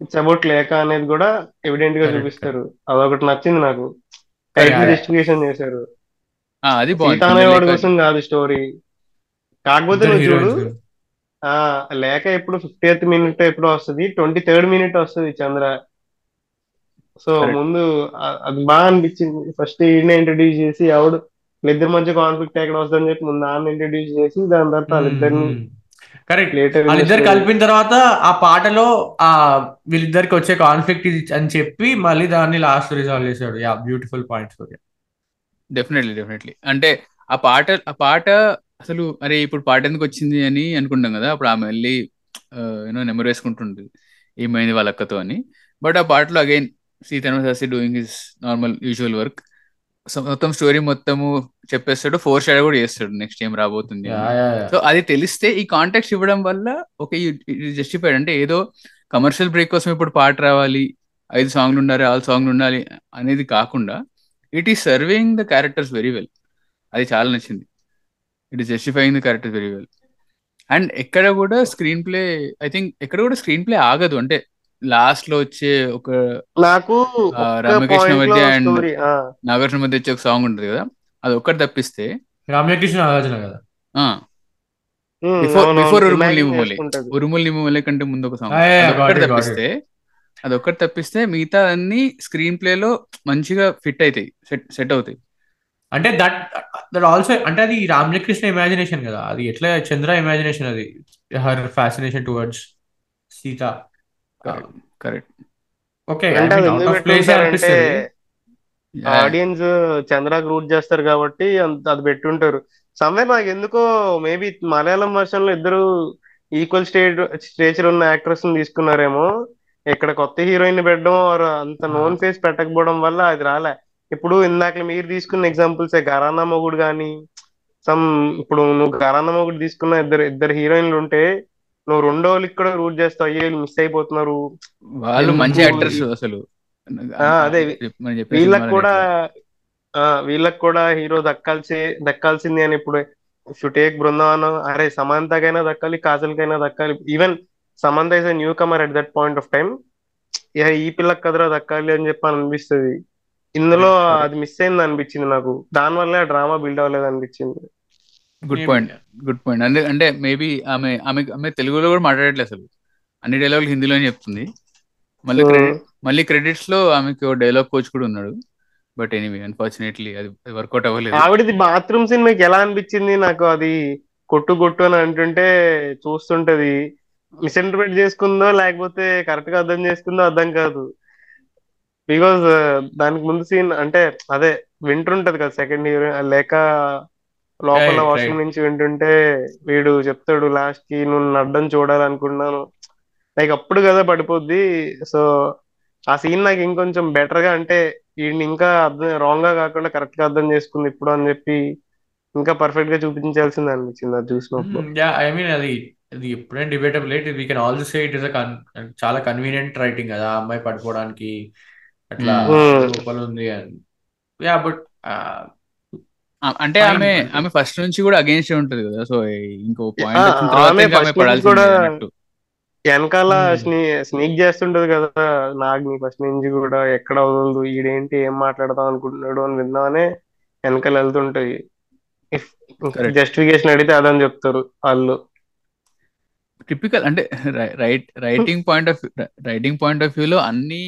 it's about Lekha అనేది కూడా ఎవిడెంట్గా చూపిస్తారు. అదొకటి నచ్చింది నాకు. డిస్ట్రిబ్యూషన్ చేశారు. ఆ, అది సీత అనేవాడి బాగుంది కోసం కాదు స్టోరీ. కాకపోతే ఇద్దరు నువ్వు చూడు. ఆ లేఖ ఎప్పుడు ఫిఫ్టీ ఎయిత్ మినిట్ ఎప్పుడు వస్తుంది ట్వంటీ థర్డ్ మినిట్ వస్తుంది చంద్ర. సో. ముందు అది బాగా అనిపించింది. ఫస్ట్ ఈయన ఇంట్రడ్యూస్ చేసి ఎవడు వీళ్ళిద్దరి మధ్య కాన్ఫ్లిక్ట్ ఎక్కడ వస్తుందని చెప్పి ముందు నాన్న ఇంట్రడ్యూస్ చేసి దాని తర్వాత వాళ్ళిద్దరిని కరెక్ట్ లేటర్ వాళ్ళిద్దరు కలిపిన తర్వాత ఆ పాటలో ఆ వీళ్ళిద్దరికి వచ్చే కాన్ఫ్లిక్ట్ ఇది అని చెప్పి మళ్ళీ దాన్ని లాస్ట్ రిజాల్వ్ చేశాడు. Yeah beautiful point Surya definitely definitely అంటే ఆ పాట ఆ పాట అసలు అరే ఇప్పుడు పాట ఎందుకు వచ్చింది అని అనుకుంటాం కదా. అప్పుడు ఆమె వెళ్ళి యూనో నెంబర్ వేసుకుంటుంటుంది. ఏమైంది వాళ్ళ అక్కతో అని. బట్ ఆ పాటలో అగైన్ సీతను Sastry doing his normal usual work మొత్తం స్టోరీ మొత్తము చెప్పేస్తాడు ఫోర్ షాడ్ కూడా చేస్తాడు నెక్స్ట్ ఏం రాబోతుంది సో అది తెలిస్తే ఈ కాంటాక్ట్స్ ఇవ్వడం వల్ల ఓకే జస్టిఫైడ్ అంటే ఏదో కమర్షియల్ బ్రేక్ కోసం ఇప్పుడు పాట రావాలి ఐదు సాంగ్లు ఉండాలి ఆల్ సాంగ్లు ఉండాలి అనేది కాకుండా it is serving the characters very well అది చాలా నచ్చింది. It is justifying the characters very well and ఎక్కడ కూడా స్క్రీన్ ప్లే ఐ థింక్ ఎక్కడ కూడా స్క్రీన్ ప్లే ఆగదు. అంటే లాస్ట్లో వచ్చే ఒక నాకు రామకృష్ణ మధ్య and స్టోరీ నాగార్జున మధ్య వచ్చే ఒక సాంగ్ ఉంటుంది కదా. అది ఒక్కటి తప్పిస్తే రామకృష్ణ నాగార్జున కదా. బిఫోర్ బిఫోర్ ఉరుముల్ నిమ్ములే ఉరుముల్ నిమ్ములే కంటే ముందు ఒక సాంగ్ got అదొక్కటి it, got తప్పిస్తే తప్పిస్తే మిగతా అన్ని స్క్రీన్ ప్లే లో మంచిగా ఫిట్ అవుతాయి సెట్ సెట్ అవుతాయి. అంటే దట్ దట్ ఆల్సో అంటే అది రామకృష్ణ ఇమాజినేషన్ కదా. అది ఎట్లా చంద్ర ఇమాజినేషన్ అది? Her fascination towards Sita. Correct correct okay అంటే అది ప్లేస్ అనిపిస్తుంది. ఆడియన్స్ చంద్రాకి రూట్ చేస్తారు కాబట్టి అంత అది పెట్టుంటారు. సమ్వేర్ నాకు ఎందుకో మేబీ మలయాళం వర్షన్లో ఇద్దరు ఈక్వల్ స్టేట్ స్టేచర్ ఉన్న యాక్ట్రెస్ని తీసుకున్నారేమో. ఇక్కడ కొత్త హీరోయిన్ పెట్టడం అంత నోన్ ఫేస్ పెట్టకపోవడం వల్ల అది రాలే. ఇప్పుడు ఇందాక మీరు తీసుకున్న ఎగ్జాంపుల్స్ ఘరానా మొగుడు కానీ సమ్ ఇప్పుడు నువ్వు ఘరానా మొగుడు తీసుకున్న ఇద్దరు ఇద్దరు హీరోయిన్లు ఉంటే నువ్వు రెండో వాళ్ళకి కూడా రూట్ చేస్తావు. అయ్యే మిస్ అయిపోతున్నారు. వాళ్ళు మంచి యాక్టర్స్ అసలు. అదే వీళ్ళకి కూడా వీళ్ళకి కూడా హీరో దక్కాల్సి దక్కాల్సింది అని ఇప్పుడు షుటేక్ బృందావనం అరే సమంతకైనా దక్కాలి కాజల్కైనా దక్కాలి. Even Samantha is newcomer at that point of time ఈ పిల్లకి కదరా దక్కాలి అని చెప్పి అనిపిస్తుంది. ఇందులో. అది మిస్ అయింది అనిపించింది నాకు. దాని వల్ల డ్రామా బిల్డ్ అవ్వలేదు అనిపించింది. గుడ్ పాయింట్ గుడ్ పాయింట్ అంటే అంటే మేబీ ఆమె ఆమె ఆమె తెలుగులో కూడా మాట్లాడట్లేదు అసలు. అన్ని డైలాగులు హిందీలోనే చెప్తుంది. మళ్ళీ క్రెడిట్ మళ్ళీ క్రెడిట్స్లో ఆమెకి డైలాగ్ కోచ్ కూడా ఉన్నాడు. బట్ ఎనీవే అన్ఫార్చునేట్లీ అది వర్కౌట్ అవ్వలేదు. ఆవిడది బాత్రూమ్ సీన్ మీకు ఎలా అనిపించింది? నాకు అది కొట్టు కొట్టు అని అంటుంటే చూస్తుంటది. మిస్ఇంటర్ప్రిట్ చేసుకుందో లేకపోతే కరెక్ట్గా అర్థం చేసుకుందో అర్థం కాదు. బికాజ్ దానికి ముందు సీన్ అంటే అదే వింటుంటది కదా సెకండ్ హీరో లేక లోపల వాష్రూమ్ right. నుంచి వింటుంటే వీడు చెప్తాడు లాస్ట్కి నువ్వు నడ్డం చూడాలనుకున్నాను. లైక్ అప్పుడు కదా పడిపోద్ది. సో ఆ సీన్ నాకు ఇంకొంచెం బెటర్గా అంటే వీడిని ఇంకా అర్థం రాంగ్గా కాకుండా కరెక్ట్గా అర్థం చేసుకుంది ఇప్పుడు అని చెప్పి ఇంకా పర్ఫెక్ట్గా చూపించాల్సింది అనిపించింది అది చూసినప్పుడు. యా ఐ మీన్ అది అది ఎప్పుడైనా debatable it we can also say it is చాలా కన్వీనియంట్ రైటింగ్ కదా అమ్మాయి పడుకోవడానికి అట్లా. లోపల ఉంది అని. యా బట్ అంటే ఆమె. ఆమె ఫస్ట్ నుంచి కూడా అగేన్స్ట్ ఉంటది కదా సో ఇంకో పాయింట్ కూడా వెనకాల Hmm. స్నీ స్నీక్ చేస్తుంటది కదా నాగ్ని ఫస్ట్ నుంచి కూడా ఎక్కడ వదలదు ఈడేంటి ఏం మాట్లాడదాం అనుకుంటున్నాడు అని విందామనే వెనకాల వెళ్తుంటాయి. జస్టిఫికేషన్ అడిగితే అదని చెప్తారు వాళ్ళు టిపికల్ అంటే right writing point of writing point of వ్యూలో అన్ని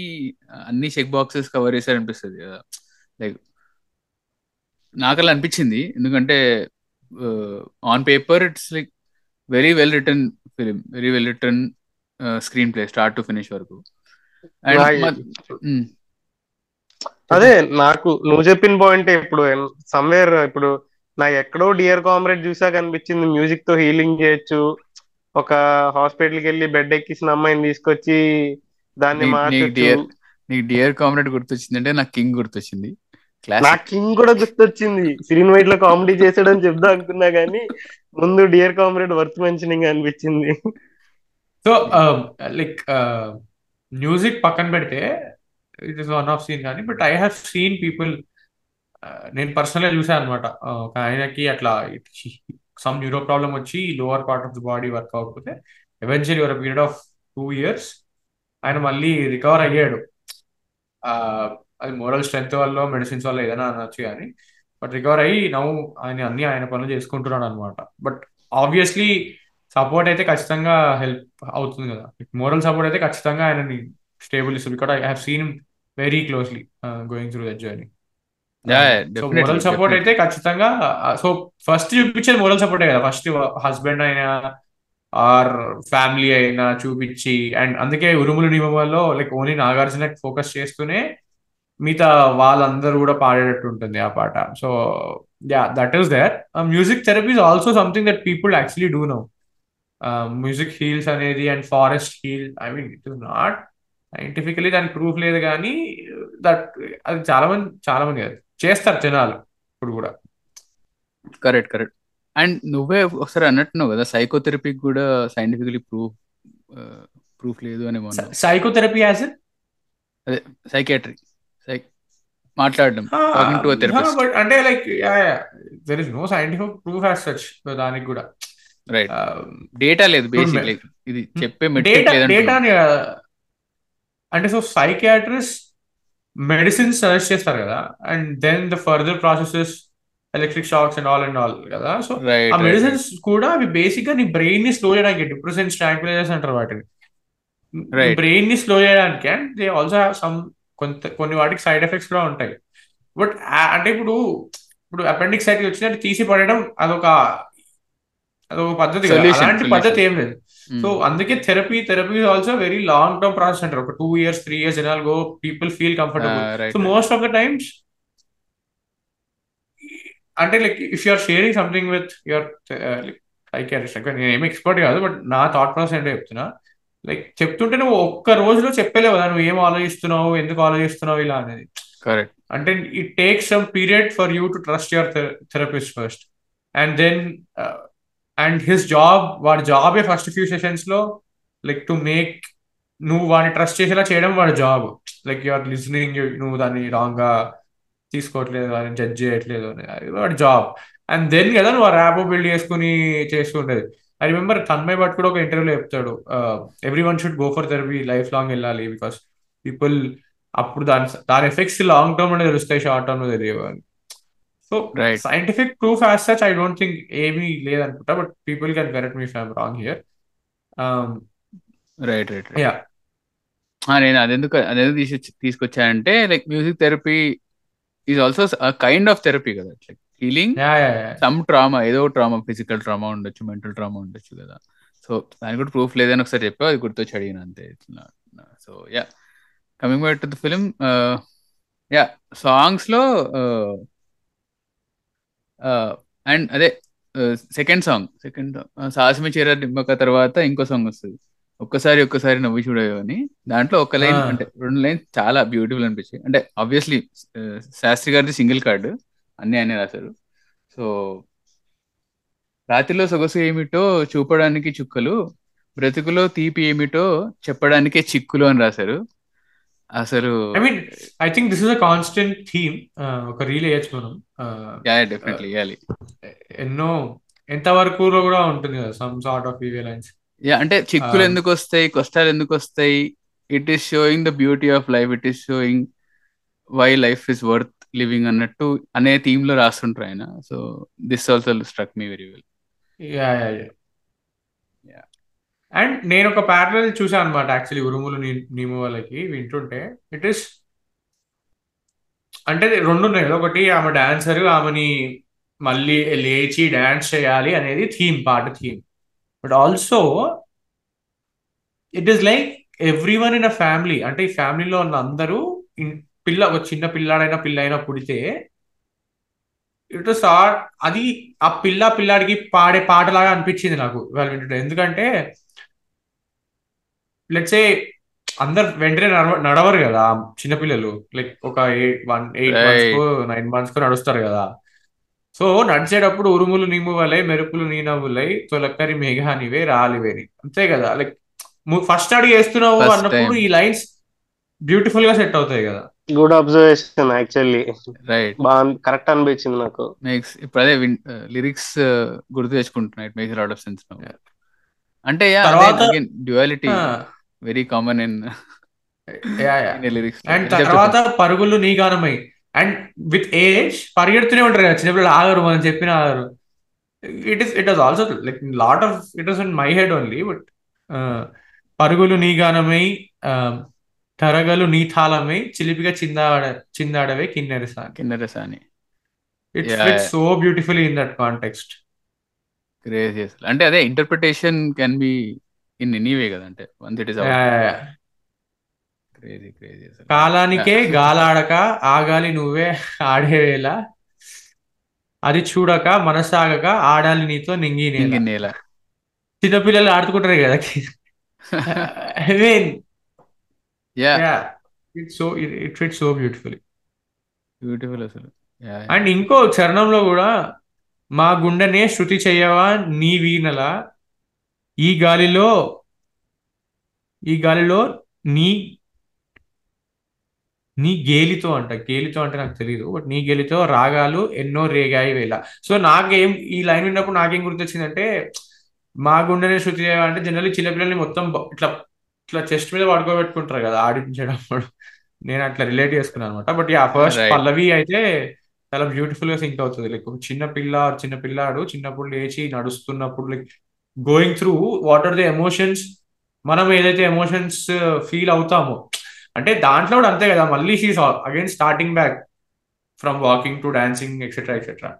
అన్ని చెక్ బాక్సెస్ కవర్ చేశారు అనిపిస్తుంది లైక్ నాకు అలా అనిపించింది ఎందుకంటే on paper it's like very well written film very well written screenplay start to finish వరకు. నా- అదే నాకు నువ్వు చెప్పిన పాయింట్ ఇప్పుడు సమ్వేర్ ఇప్పుడు నాకు ఎక్కడో డియర్ కామ్రేడ్ చూసాక అనిపించింది మ్యూజిక్తో హీలింగ్ చేయొచ్చు. ఒక హాస్పిటల్కి వెళ్ళి బెడ్ ఎక్కిసిన అమ్మాయిని తీసుకొచ్చి దాన్ని నీ- నీకు డియర్ కామ్రేడ్ గుర్తొచ్చింది అంటే నాకు కింగ్ గుర్తొచ్చింది. నాకు కింగ్ కూడా గుర్తొచ్చింది. సిరీన్ వైట్లో కామెడీ చేసాడని చెప్దా అనుకున్నా గానీ ముందు డియర్ కామ్రేడ్ వర్త్ మెన్షనింగ్ అనిపించింది. సో లైక్ మ్యూజిక్ పక్కన పెడితే it is one of scene కానీ but I have seen people నేను పర్సనల్గా చూసాను అనమాట uh, ఒక ఆయనకి అట్లా సమ్ న్యూరో ప్రాబ్లం వచ్చి lower part of the body work అవ్వకపోతే ఎవెన్చువల్లీ ఒక పీరియడ్ ఆఫ్ టూ ఇయర్స్ ఆయన మళ్ళీ రికవర్ అయ్యాడు. Uh, అది మోరల్ స్ట్రెంత్ వల్ల మెడిసిన్స్ వల్ల ఏదైనా అనొచ్చు కానీ బట్ రికవర్ అయ్యి నవ్వు ఆయన అన్ని ఆయన పనులు చేసుకుంటున్నాడు అనమాట బట్ ఆబ్వియస్లీ సపోర్ట్ అయితే ఖచ్చితంగా హెల్ప్ అవుతుంది కదా. మోరల్ సపోర్ట్ అయితే ఖచ్చితంగా ఆయనని స్టేబుల్ ఇస్తుంది. Because I have seen very closely going through that journey so moral support. అయితే ఖచ్చితంగా సో ఫస్ట్ చూపించేది మోరల్ సపోర్టే కదా. ఫస్ట్ హస్బెండ్ అయినా ఆర్ ఫ్యామిలీ అయినా చూపించి అండ్ అందుకే ఉరుములు నియమంలో లైక్ ఓన్లీ నాగార్జున ఫోకస్ చేస్తూనే మిగతా వాళ్ళందరూ కూడా పాడేటట్టు ఉంటుంది ఆ పాట. So yeah that is there music therapy is also something that people actually do no music heals అనేది and forest heal I mean it is not scientifically దానికి ప్రూఫ్ లేదు కానీ దట్ అది చాలా మంది చాలా మంది కాదు చేస్తారు జనాలు ఇప్పుడు కూడా. Correct correct. అండ్ నువ్వే ఒకసారి అన్నట్టున్నావు కదా సైకోథెరపీకి కూడా సైంటిఫికలీ ప్రూఫ్ ప్రూఫ్ లేదు అని సైకోథెరపీ యాజ్ అదే సైకాట్రీ సైక్ మాట్లాడడం. అంటే like there is no scientific proof as such దానికి కూడా. రైట్ డేటా లేదు ఇది చెప్పే మెట్రిక్ డేటా అంటే సో సైకియాట్రిస్ట్ మెడిసిన్స్ సజెస్ట్ చేస్తారు కదా and then the further processes electric shocks and all and all కదా. సో ఆ మెడిసిన్స్ కూడా అవి బేసిక్గా నీ బ్రెయిన్ని స్లో చేయడానికి డిప్రెసెన్స్ ట్రాంక్విలైజర్స్ అంటారు వాటిని. బ్రెయిన్ని స్లో చేయడానికి and they also have some కొంత కొన్ని వాటికి సైడ్ ఎఫెక్ట్స్ కూడా ఉంటాయి. బట్ అంటే ఇప్పుడు ఇప్పుడు అపెండిక్స్ అయితే వచ్చినట్టు తీసి పడడం అదొక అదొక పద్ధతి అలాంటి. పద్ధతి ఏం లేదు. సో అందుకే therapy therapy also very long term process అంటారు. ఒక టూ ఇయర్స్ త్రీ ఇయర్స్ జనాలు go people feel comfortable right so most of the times అంటే like if you're sharing something with your psychiatrist నేను ఏమి ఎక్స్పర్ట్ కాదు but నా thought process ఏంటో చెప్తున్నా. లైక్ చెప్తుంటే నువ్వు ఒక్క రోజులో చెప్పలేవు కదా నువ్వు ఏం ఆలోచిస్తున్నావు ఎందుకు ఆలోచిస్తున్నావు ఇలా అనేది. కరెక్ట్ అంటే it takes some period for you to trust your therapist first and then and his job వాడి జాబే ఫస్ట్ ఫ్యూ సెషన్స్లో లైక్ టు మేక్ నువ్వు వాడిని ట్రస్ట్ చేసేలా చేయడం వాడి జాబ్ లైక్ యువర్ లిసనింగ్ నువ్వు దాన్ని రాంగ్గా తీసుకోవట్లేదు వాడిని జడ్జ్ చేయట్లేదు అని వాడి జాబ్ అండ్ దెన్ కదా నువ్వు ఆ ర్యాపో బిల్డ్ చేసుకుని చేస్తుంటది ఐ రిమెంబర్ తన్మయ్ భట్ కూడా ఒక ఇంటర్వ్యూలో చెప్తాడు everyone should go for therapy life long వెళ్ళాలి బికాస్ పీపుల్ అప్పుడు దాని దాని ఎఫెక్ట్స్ లాంగ్ టర్మ్లో తెలుస్తాయి షార్ట్ టర్మ్లో తెలియవు అని. So Right. Scientific proof as such I don't think ఏమీ లేదనుకుంటా but people can correct me I'm wrong here right right yeah నేను అదెందుకు అదెందుకు తీసి తీసుకొచ్చానంటే like music therapy is also kind of therapy కదా. లైక్ హీలింగ్ సమ్ ట్రామా ఏదో trauma physical trauma ఉండొచ్చు mental trauma ఉండొచ్చు కదా. సో దానికి కూడా ప్రూఫ్ లేదని ఒకసారి చెప్పావు అది గుర్తొచ్చి అడిగిన అంతే. So yeah coming back to the film yeah సాంగ్స్లో అండ్ అదే సెకండ్ సాంగ్ సెకండ్ సాహసమి చీర నిమ్మక తర్వాత ఇంకో సాంగ్ వస్తుంది. ఒక్కసారి ఒక్కసారి నవ్వి చూడవు అని. దాంట్లో ఒక లైన్. అంటే రెండు లైన్ చాలా బ్యూటిఫుల్ అనిపించాయి. అంటే ఆబ్వియస్లీ శాస్త్రి గారిది సింగిల్ కార్డు అన్ని ఆయన రాశారు. సో రాత్రిలో సొగసు ఏమిటో చూపడానికి చుక్కలు బ్రతుకులో తీపి ఏమిటో చెప్పడానికే చిక్కులు అని రాశారు. అసలు I mean I think this is a constant theme ఒక రీల్ వేయచ్చు మనం Uh, డెఫినెట్లీ ఇవ్వాలి ఎన్నో ఎంత వరకు కూడా ఉంటుంది కదా సమ్ సార్ట్ ఆఫ్ ఈవే లైన్స్ యా అంటే చిక్కులు Ah. ఎందుకు వస్తాయి కష్టాలు ఎందుకు వస్తాయి? It is showing the beauty of life it is showing why life is worth living అన్నట్టు అనే థీమ్లో రాస్తుంటారు ఆయన. So this also struck me very well yeah yeah. And నేను ఒక ప్యారల్ చూసాను అనమాట యాక్చువల్లీ ఉరుములు నీ- నీము వాళ్ళకి వింటుంటే. ఇట్ ఇస్ అంటే రెండు ఉన్నాయి కదా ఒకటి ఆమె డాన్సర్ ఆమెని మళ్ళీ లేచి డాన్స్ చేయాలి అనేది థీమ్ పాట theme. But also it is like everyone in a family అంటే ఈ ఫ్యామిలీలో ఉన్న అందరూ పిల్ల ఒక చిన్న పిల్లాడైనా పిల్ల అయినా పుడితే ఇట్ సార్ అది ఆ పిల్ల పిల్లాడికి పాడే పాటలాగా అనిపించింది నాకు. వాళ్ళు వింటుంటే. ఎందుకంటే లెట్స్ ఏ అందరు వెంటనే నడవ నడవరు కదా చిన్నపిల్లలు. లైక్ ఒక eight one eight months nine months కో నడుస్తారు కదా. సో నడిచేటప్పుడు ఉరుములు నీము వలై మెరుపులు నీ నవ్వులై తొలక్కరి మేఘానివే రాలివేని. అంతే కదా. లైక్ ఫస్ట్ అడుగు వేస్తున్నావు First అన్నప్పుడు. ఈ లైన్స్ బ్యూటిఫుల్గా సెట్ అవుతాయి కదా. గుడ్ అబ్జర్వేషన్ యాక్చువల్లీ రైట్ బాగా కరెక్ట్ అనిపించింది నాకు. మేక్స్ ఇప్పుడు అదే లిరిక్స్ గుర్తు తెచ్చుకుంటున్నా it makes lot of sense. అంటే యా తర్వాత- duality very common in lyrics and తర్వాత పరుగులు నీ గానమై అండ్ విత్ ఏజ్ పరిగెడుతూనే ఉంటారు కదా చిన్నపిల్లలు ఆగరు మనం చెప్పిన ఆగరు it is it also like lot of it was in my head only but పరుగులు నీ గానమై తరగలు నీ తాళమై చిలిపిగా చిందాడ చిందాడవే కిన్నెర సాని. Kinnerasani it Yeah, fits yeah. So beautifully in that context crazy అంటే అదే interpretation can be in anyway కదా అంటే once it is crazy crazy కాలానికే గాలాడక ఆగాలి నువ్వే ఆడేవేళ అది చూడక మనసాగక ఆడాలి నీతో నింగి నేల. చిన్నపిల్లలు ఆడుకుంటారు కదా I mean yeah so it fit so beautifully beautiful అసలు. అండ్ ఇంకో చరణంలో కూడా మా గుండెనే శృతి చెయ్యవా నీ వీణల ఈ గాలిలో ఈ గాలిలో నీ నీ గేలితో అంట. గేలితో అంటే నాకు తెలియదు బట్ నీ గేలితో రాగాలు ఎన్నో రేగాయి వేళ. సో నాకేం ఈ లైన్ విన్నప్పుడు నాకేం గుర్తొచ్చిందంటే మా గుండెనే శృతి అంటే జనరల్లీ చిన్నపిల్లల్ని మొత్తం ఇట్లా ఇట్లా చెస్ట్ మీద పడుకోబెట్టుకుంటారు కదా ఆడించడం నేను అట్లా రిలేట్ చేసుకున్నాను అనమాట. But yeah first. పల్లవి అయితే చాలా బ్యూటిఫుల్గా సింక్ అవుతుంది. లైక్ చిన్న పిల్ల చిన్న పిల్లాడు చిన్నప్పుడు లేచి నడుస్తున్నప్పుడు like going through what are the emotions మనం ఏదైతే ఎమోషన్స్ ఫీల్ అవుతామో. అంటే దాంట్లో కూడా అంతే కదా మళ్ళీ she's again starting back from walking to dancing etcetera etcetera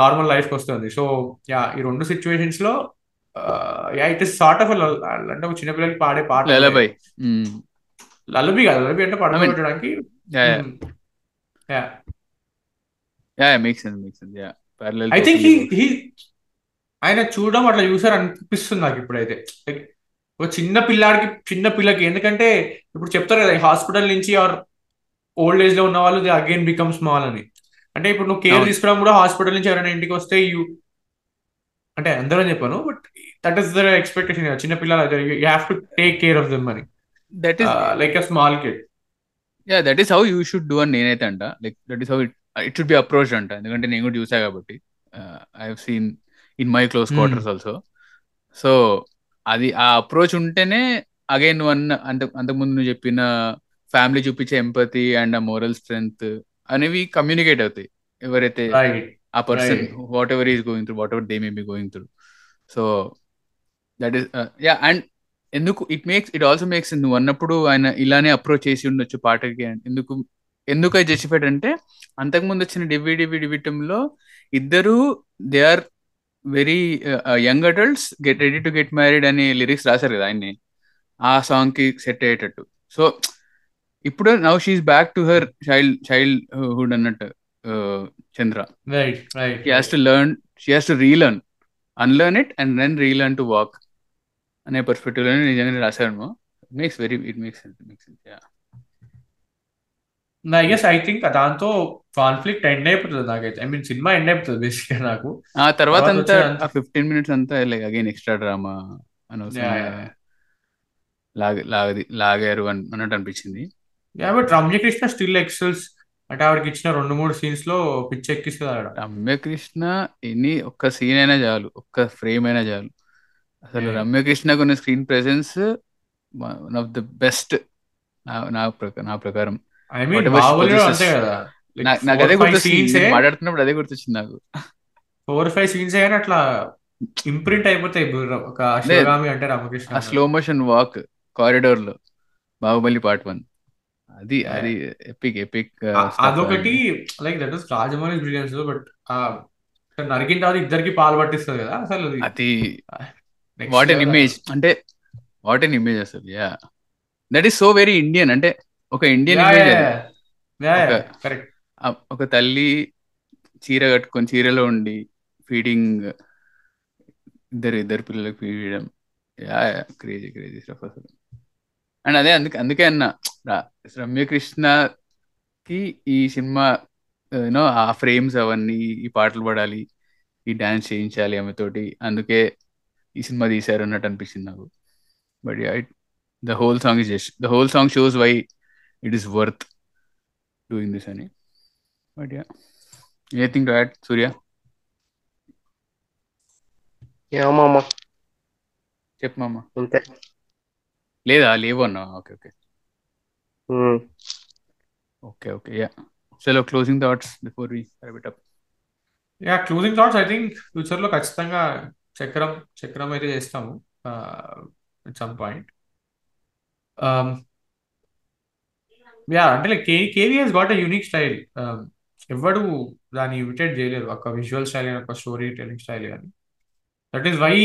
normal లైఫ్కి వస్తుంది. సో యా ఈ రెండు సిచ్యువేషన్స్లో yeah it is sort of అంటే ఒక చిన్నపిల్లలకి పాడే పాట లలబై లలబి కాదు లలబి అంటే పడుకోబెట్టడానికి yeah yeah yeah yeah make sense make sense yeah parallel I think he he ఆయన చూడడం అట్లా చూసారు అనిపిస్తుంది నాకు ఇప్పుడైతే. లైక్ ఒక చిన్న పిల్లాడికి చిన్న పిల్లకి. ఎందుకంటే ఇప్పుడు చెప్తారు కదా హాస్పిటల్ నుంచి ఆర్ ఓల్డ్ ఏజ్లో ఉన్న వాళ్ళు దే అగైన్ బికమ్ స్మాల్ అని. అంటే ఇప్పుడు నువ్వు కేర్. తీసుకోవడం కూడా హాస్పిటల్ నుంచి ఎవరైనా ఇంటికి వస్తే యూ అంటే అందరూ చెప్పాను but that is the expectation. చిన్న పిల్లలు you have to take care of them అని. That is like a small kid. Yeah that is how you should do అని నేనైతే అంట. Like that is how it it should be approach అంట. ఎందుకంటే నేను కూడా చూసా కాబట్టి. I have seen in my close. Quarters also so అది ఆ అప్రోచ్ ఉంటేనే అగైన్ నువ్వు అన్న అంత అంతకుముందు నువ్వు చెప్పిన ఫ్యామిలీ చూపించే ఎంపతి అండ్ ఆ మోరల్ స్ట్రెంగ్త్ అనేవి కమ్యూనికేట్ అవుతాయి. ఎవరైతే ఆ person. Whatever is going through whatever they may be going through so that is yeah and ఎందుకు it makes it also makes నువ్వు అన్నప్పుడు ఆయన ఇలానే అప్రోచ్ చేసి ఉండొచ్చు పాటకి ఎందుకు ఎందుకు అది జస్టిఫైడ్ అంటే అంతకుముందు వచ్చిన డివిడివి డివిటంలో ఇద్దరు they are very young adults get ready to get married అనే లిరిక్స్ రాశారు కదా ఆయన్ని. ఆ సాంగ్కి సెట్ అయ్యేటట్టు. సో ఇప్పుడు now she's back to her child childhood అన్నట్టు uh, Chandra. Right right she has to learn she has to relearn unlearn it and then relearn to walk. అనే పర్స్పెక్టివ్లో నిజంగానే రాశాను makes very it makes sense makes sense yeah I guess I think దాంతో conflict end అయిపోతుంది నాకైతే. I mean సినిమా end అయిపోతుంది బేసిక్గా నాకు. ఆ తర్వాత అంతా ఫిఫ్టీన్ మినిట్స్ అంతా లైక్ అగైన్ ఎక్స్ట్రా డ్రామా. లాగ లాగది లాగారు అని అన్నట్టు అనిపించింది. బట్ రమ్యకృష్ణ స్టిల్ ఎక్సెల్స్ అంటే ఆవిడకి ఇచ్చిన రెండు మూడు సీన్స్లో పిచ్చి ఎక్కిస్తుంది ఆవిడ. రమ్యకృష్ణ ఎన్ని ఒక్క సీన్ అయినా చాలు. ఒక్క ఫ్రేమ్ అయినా చాలు. అసలు Yeah. రమ్యకృష్ణకు ఉన్న screen presence one of the best నా నా ప్రకారం. I mean. అంతే కదా. నాకు అదే గుర్తొచ్చింది నేను మాట్లాడుతున్నప్పుడు అదే గుర్తొచ్చింది నాకు. ఫోర్ ఫైవ్ సీన్స్ కానీ అట్లా ఇంప్రింట్ అయిపోతాయి. ఒక శివగామి అంటే రామకృష్ణ స్లో మోషన్ వాక్ కారిడోర్లో బాహుబలి పార్ట్ వన్ అది. అది ఎపిక్ ఎపిక్ ఆ- అదొకటి like that was Rajamouli brilliance but నరికిన తర్వాత ఇద్దరికి పాలు పట్టిస్తుంది కదా అసలు అది. వాట్ ఎన్ ఇమేజ్ అంటే వాట్ ఎన్ ఇమేజ్ అసలు yeah that is so very Indian అంటే ఒక ఇండియన్ ఇమేజ్ ఒక- తల్లి చీర కట్టుకొని చీరలో ఉండి ఫీడింగ్ ఇద్దరు ఇద్దరు పిల్లలకు ఫీడ్ చేయడం. యా క్రేజీ క్రేజీ స్టఫ్ అసలు. అండ్ అదే అందుకే అందుకే అన్న రా- రమ్యకృష్ణకి ఈ సినిమా యూనో ఆ ఫ్రేమ్స్ అవన్నీ ఈ పాటలు పడాలి ఈ డాన్స్ చేయించాలి ఆమెతోటి అందుకే ఈ సినిమా తీశారు అన్నట్టు అనిపించింది నాకు. But the whole song is just the whole song shows why it is worth doing this అని but yeah anything to add Surya ఏమమ్మా చెప్పు మామ అంతే లేదా? లేవు అన్నా. Okay okay. Okay okay yeah చలో closing thoughts before we it up yeah closing thoughts I think ఫ్యూచర్లో ఖచ్చితంగా చక్రం చక్రం అయితే చేస్తాము సమ్ పాయింట్ యా అంటే like K KV he's got a unique style ఎవడు దాన్ని ఇమిటేట్ చేయలేరు. ఒక విజువల్ స్టైల్ కానీ ఒక స్టోరీ టెలింగ్ స్టైల్ కానీ. దట్ ఈస్ వై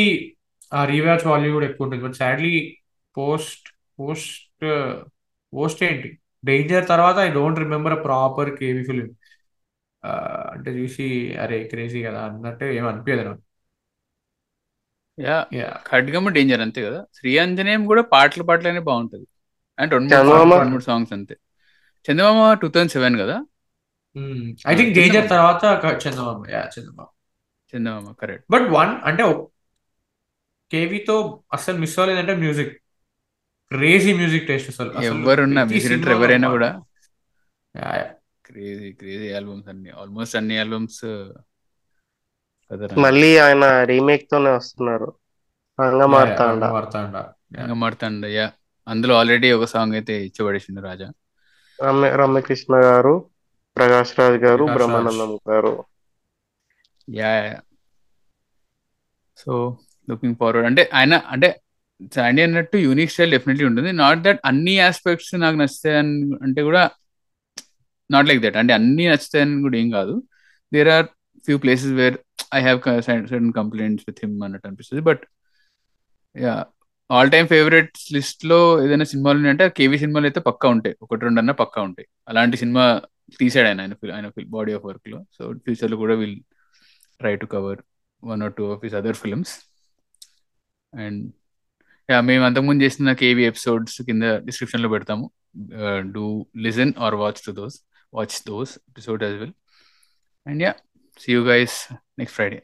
ఆ రీవాచ్ వాల్యూ కూడా ఎక్కువ ఉంటుంది. But sadly post post post ఏంటి? డేంజర్ తర్వాత I don't remember a proper KV film అంటే చూసి అరే క్రేజీ కదా అన్నట్టు ఏం అనిపించదు నాకు. యా యా ఖడ్గము డేంజర్ అంతే కదా. శ్రీ ఆంజనేయం కూడా పాటలు బాగుంటది. రెండు మూడు చందమామ? songs- రెండు మూడు సాంగ్స్ అంతే. చందమామ టూ థౌసండ్ సెవెన్ కదా? I think. డేంజర్ తర్వాత Chandamama. Yeah Chandamama. Chandamama correct but one అంటే కేవీతో అసలు మిస్ అవ్వలేదంటే మ్యూజిక్ క్రేజీ మ్యూజిక్ టేస్ట్ అసలు ఎవరున్నా సినిమాలో ఎవరైనా. కూడా. Yeah, yeah. Crazy crazy albums అన్ని. ఆల్మోస్ట్ అన్ని ఆల్బమ్స్ మళ్ళీ ఆయన రీమేక్ తోనే వస్తున్నారు. రంగ yeah, yeah, Marthanda Ranga Marthanda. Yeah. మాడుతాండ యా అందులో ఆల్రెడీ ఒక సాంగ్ అయితే ఇచ్చబడేసింది రాజా. రమ్య రమ్యకృష్ణ గారు ప్రకాష్ రాజ్ గారు. బ్రహ్మానందం గారు. యా సో లుకింగ్ ఫార్వర్డ్ అంటే ఆయన అంటే శాండీ అన్నట్టు యూనిక్ స్టైల్ డెఫినెట్లీ ఉంటుంది. నాట్ దట్ అన్ని ఆస్పెక్ట్స్ నాకు నచ్చుతాయి అంటే కూడా నాట్ లైక్ దట్ అంటే అన్ని నచ్చుతాయని కూడా ఏం కాదు. There are few places where I have certain complaints with him అన్నట్టు అనిపిస్తుంది. But yeah all time favourites లిస్ట్లో ఏదైనా సినిమాలు ఉన్నాయంటే కేవీ సినిమాలు అయితే పక్కా ఉంటాయి. ఒకటి రెండు అన్న పక్కా ఉంటాయి. అలాంటి సినిమా తీసాడు ఆయన ఆయన ఆయన బాడీ ఆఫ్ వర్క్లో. సో ఫ్యూచర్లో కూడా will try to cover one or two of his other films and yeah మేము అంతకుముందు చేసిన కేవీ ఎపిసోడ్స్ కింద డిస్క్రిప్షన్లో పెడతాము. Do listen or watch to those watch those episode as well and yeah see you guys next Friday